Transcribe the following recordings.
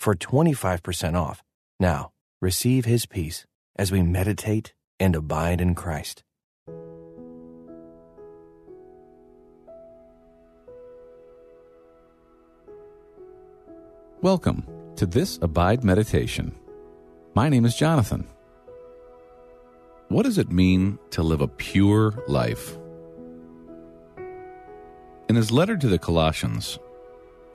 for 25% off. Now, receive his peace as we meditate and abide in Christ. Welcome to this Abide Meditation. My name is Johnathon. What does it mean to live a pure life? In his letter to the Colossians,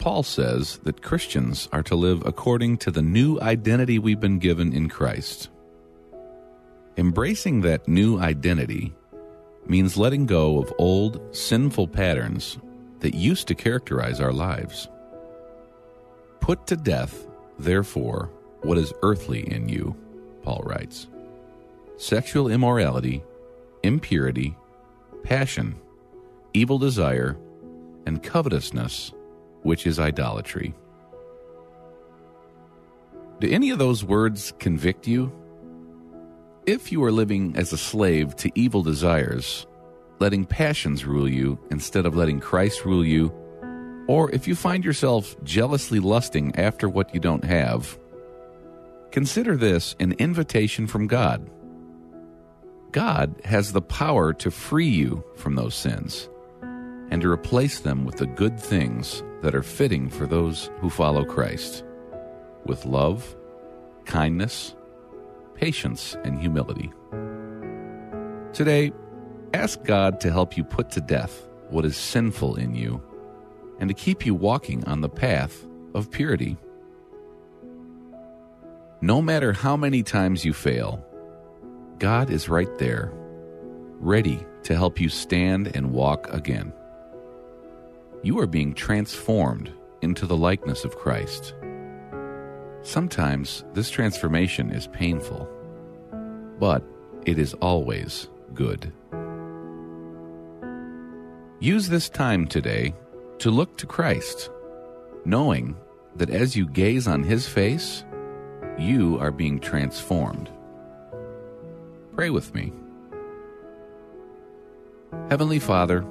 Paul says that Christians are to live according to the new identity we've been given in Christ. Embracing that new identity means letting go of old, sinful patterns that used to characterize our lives. Put to death, therefore, what is earthly in you, Paul writes sexual immorality, impurity, passion, evil desire, and covetousness which is idolatry. Do any of those words convict you? If you are living as a slave to evil desires, letting passions rule you instead of letting Christ rule you, or if you find yourself jealously lusting after what you don't have, consider this an invitation from God. God has the power to free you from those sins and to replace them with the good things that are fitting for those who follow Christ, with love, kindness, patience, and humility. Today, ask God to help you put to death what is sinful in you and to keep you walking on the path of purity. No matter how many times you fail, God is right there, ready to help you stand and walk again you are being transformed into the likeness of Christ. Sometimes this transformation is painful, but it is always good. Use this time today to look to Christ, knowing that as you gaze on His face, you are being transformed. Pray with me. Heavenly Father,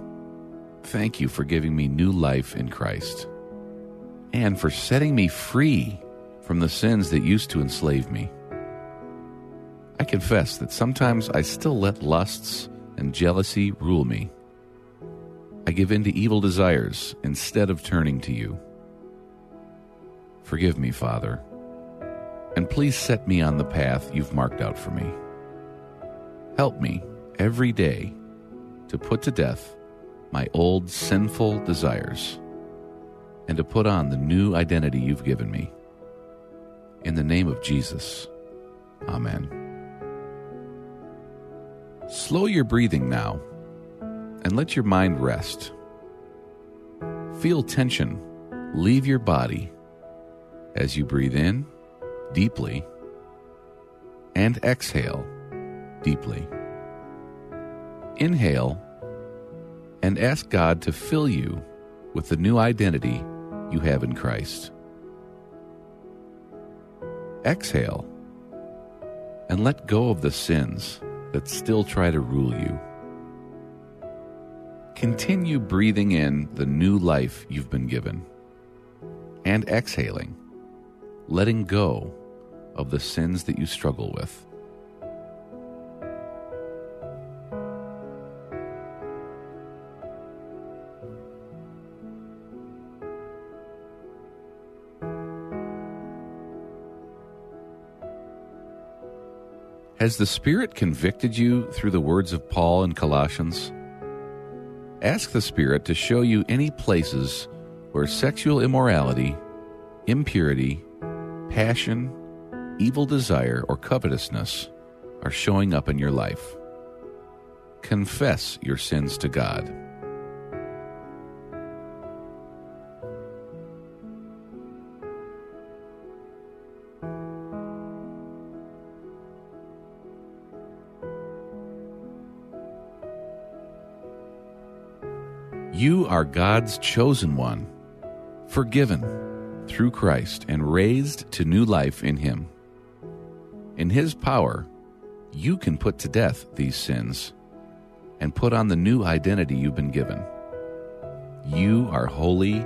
Thank you for giving me new life in Christ and for setting me free from the sins that used to enslave me. I confess that sometimes I still let lusts and jealousy rule me. I give in to evil desires instead of turning to you. Forgive me, Father, and please set me on the path you've marked out for me. Help me every day to put to death my old sinful desires and to put on the new identity you've given me. In the name of Jesus, Amen. Slow your breathing now and let your mind rest. Feel tension leave your body as you breathe in deeply and exhale deeply. Inhale and ask God to fill you with the new identity you have in Christ. Exhale and let go of the sins that still try to rule you. Continue breathing in the new life you've been given and exhaling, letting go of the sins that you struggle with. Has the Spirit convicted you through the words of Paul in Colossians? Ask the Spirit to show you any places where sexual immorality, impurity, passion, evil desire, or covetousness are showing up in your life. Confess your sins to God. You are God's chosen one, forgiven through Christ, and raised to new life in Him. In His power, you can put to death these sins and put on the new identity you've been given. You are holy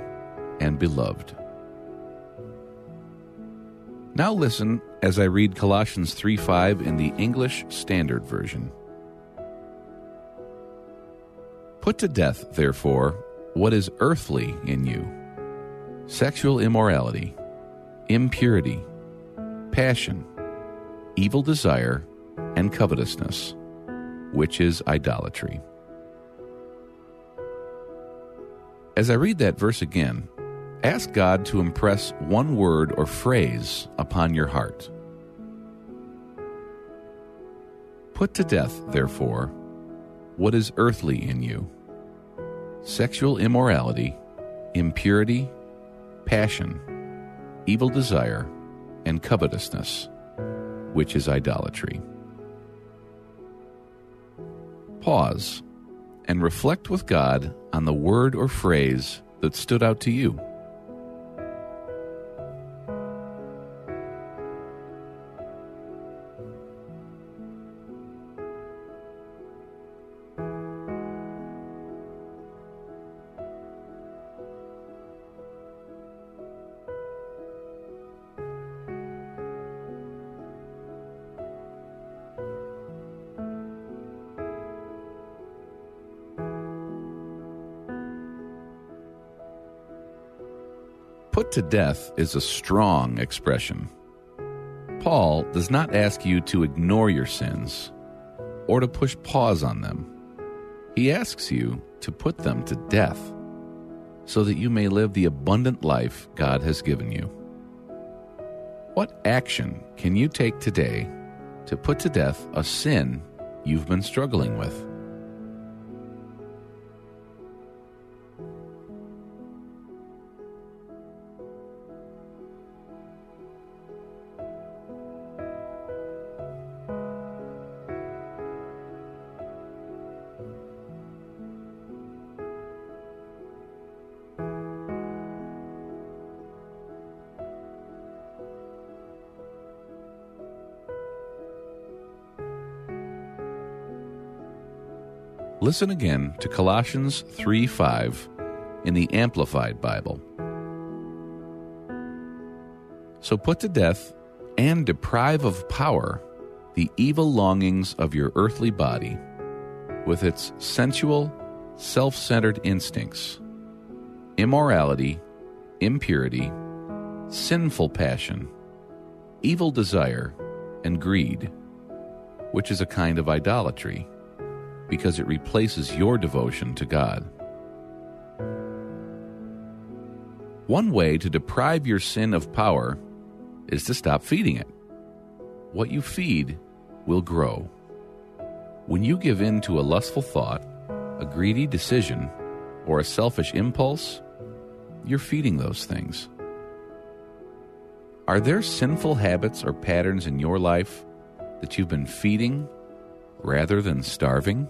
and beloved. Now listen as I read Colossians 3 5 in the English Standard Version. Put to death, therefore, what is earthly in you sexual immorality, impurity, passion, evil desire, and covetousness, which is idolatry. As I read that verse again, ask God to impress one word or phrase upon your heart. Put to death, therefore, what is earthly in you sexual immorality, impurity, passion, evil desire, and covetousness, which is idolatry. Pause and reflect with God on the word or phrase that stood out to you. To death is a strong expression. Paul does not ask you to ignore your sins or to push pause on them. He asks you to put them to death so that you may live the abundant life God has given you. What action can you take today to put to death a sin you've been struggling with? Listen again to Colossians 3 5 in the Amplified Bible. So put to death and deprive of power the evil longings of your earthly body with its sensual, self centered instincts, immorality, impurity, sinful passion, evil desire, and greed, which is a kind of idolatry because it replaces your devotion to God. One way to deprive your sin of power is to stop feeding it. What you feed will grow. When you give in to a lustful thought, a greedy decision, or a selfish impulse, you're feeding those things. Are there sinful habits or patterns in your life that you've been feeding rather than starving?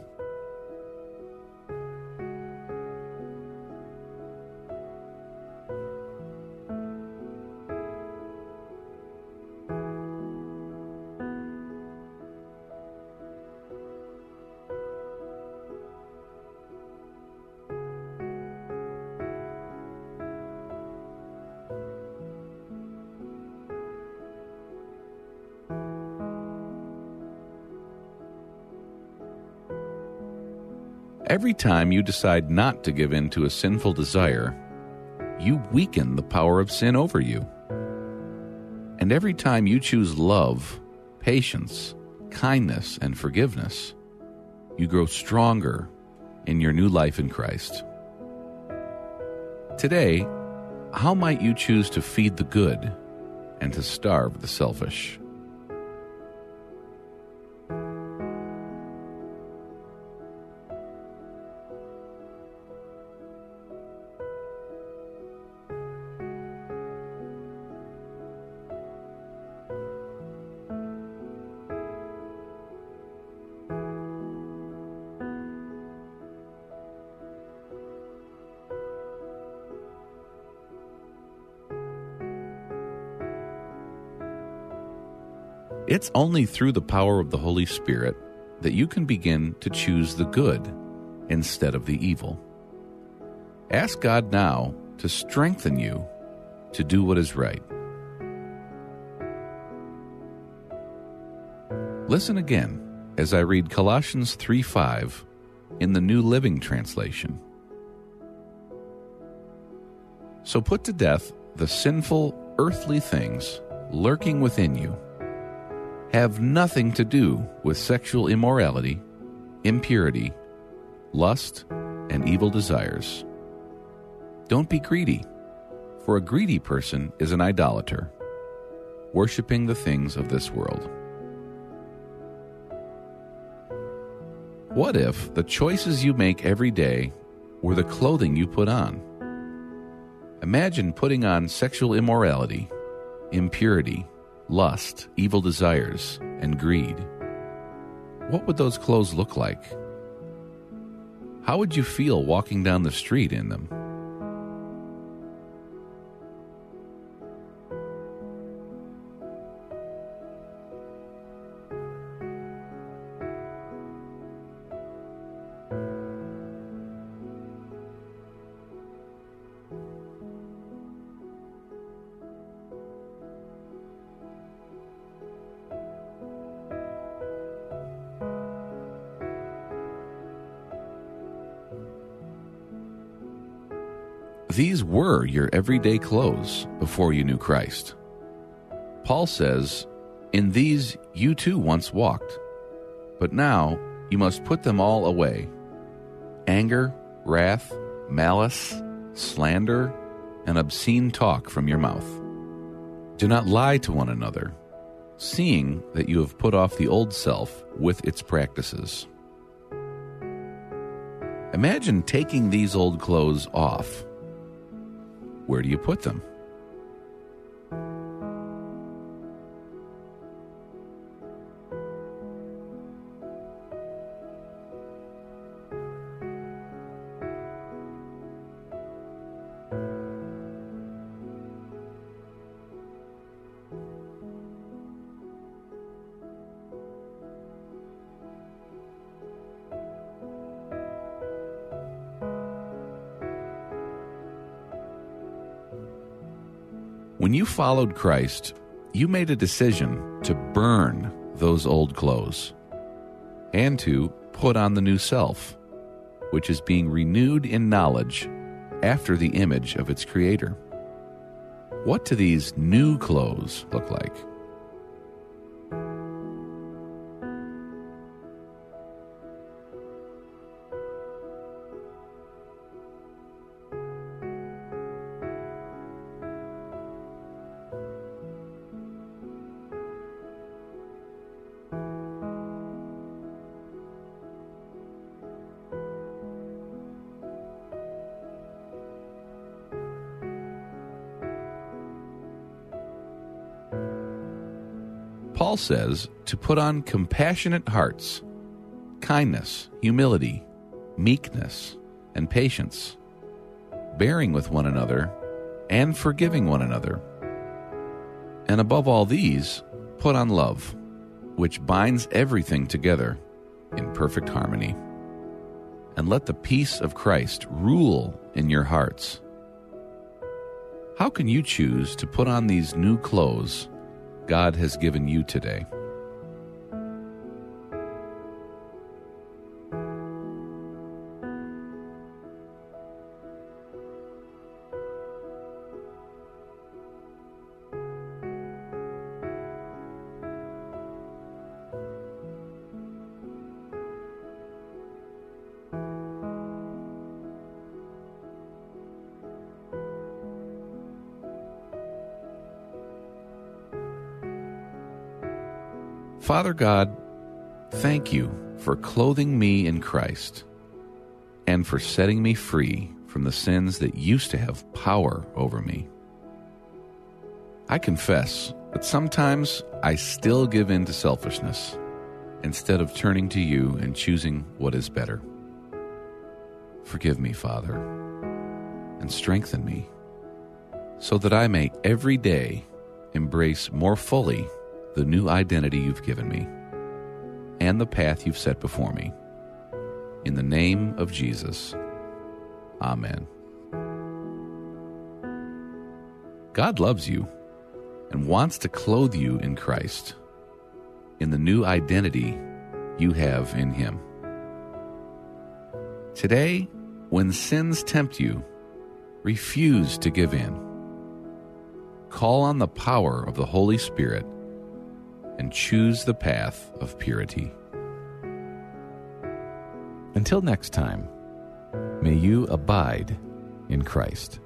Every time you decide not to give in to a sinful desire, you weaken the power of sin over you. And every time you choose love, patience, kindness, and forgiveness, you grow stronger in your new life in Christ. Today, how might you choose to feed the good and to starve the selfish? It's only through the power of the Holy Spirit that you can begin to choose the good instead of the evil. Ask God now to strengthen you to do what is right. Listen again as I read Colossians 3 5 in the New Living Translation. So put to death the sinful, earthly things lurking within you. Have nothing to do with sexual immorality, impurity, lust, and evil desires. Don't be greedy, for a greedy person is an idolater, worshiping the things of this world. What if the choices you make every day were the clothing you put on? Imagine putting on sexual immorality, impurity, lust, evil desires, and greed. What would those clothes look like? How would you feel walking down the street in them? These were your everyday clothes before you knew Christ. Paul says, In these you too once walked, but now you must put them all away anger, wrath, malice, slander, and obscene talk from your mouth. Do not lie to one another, seeing that you have put off the old self with its practices. Imagine taking these old clothes off where do you put them? When you followed Christ, you made a decision to burn those old clothes and to put on the new self, which is being renewed in knowledge after the image of its creator. What do these new clothes look like? Paul says to put on compassionate hearts, kindness, humility, meekness, and patience, bearing with one another, and forgiving one another. And above all these, put on love, which binds everything together in perfect harmony. And let the peace of Christ rule in your hearts. How can you choose to put on these new clothes? God has given you today. Father God, thank you for clothing me in Christ and for setting me free from the sins that used to have power over me. I confess that sometimes I still give in to selfishness instead of turning to you and choosing what is better. Forgive me, Father, and strengthen me so that I may every day embrace more fully the new identity you've given me and the path you've set before me. In the name of Jesus. Amen. God loves you and wants to clothe you in Christ, in the new identity you have in Him. Today, when sins tempt you, refuse to give in. Call on the power of the Holy Spirit and choose the path of purity. Until next time, may you abide in Christ.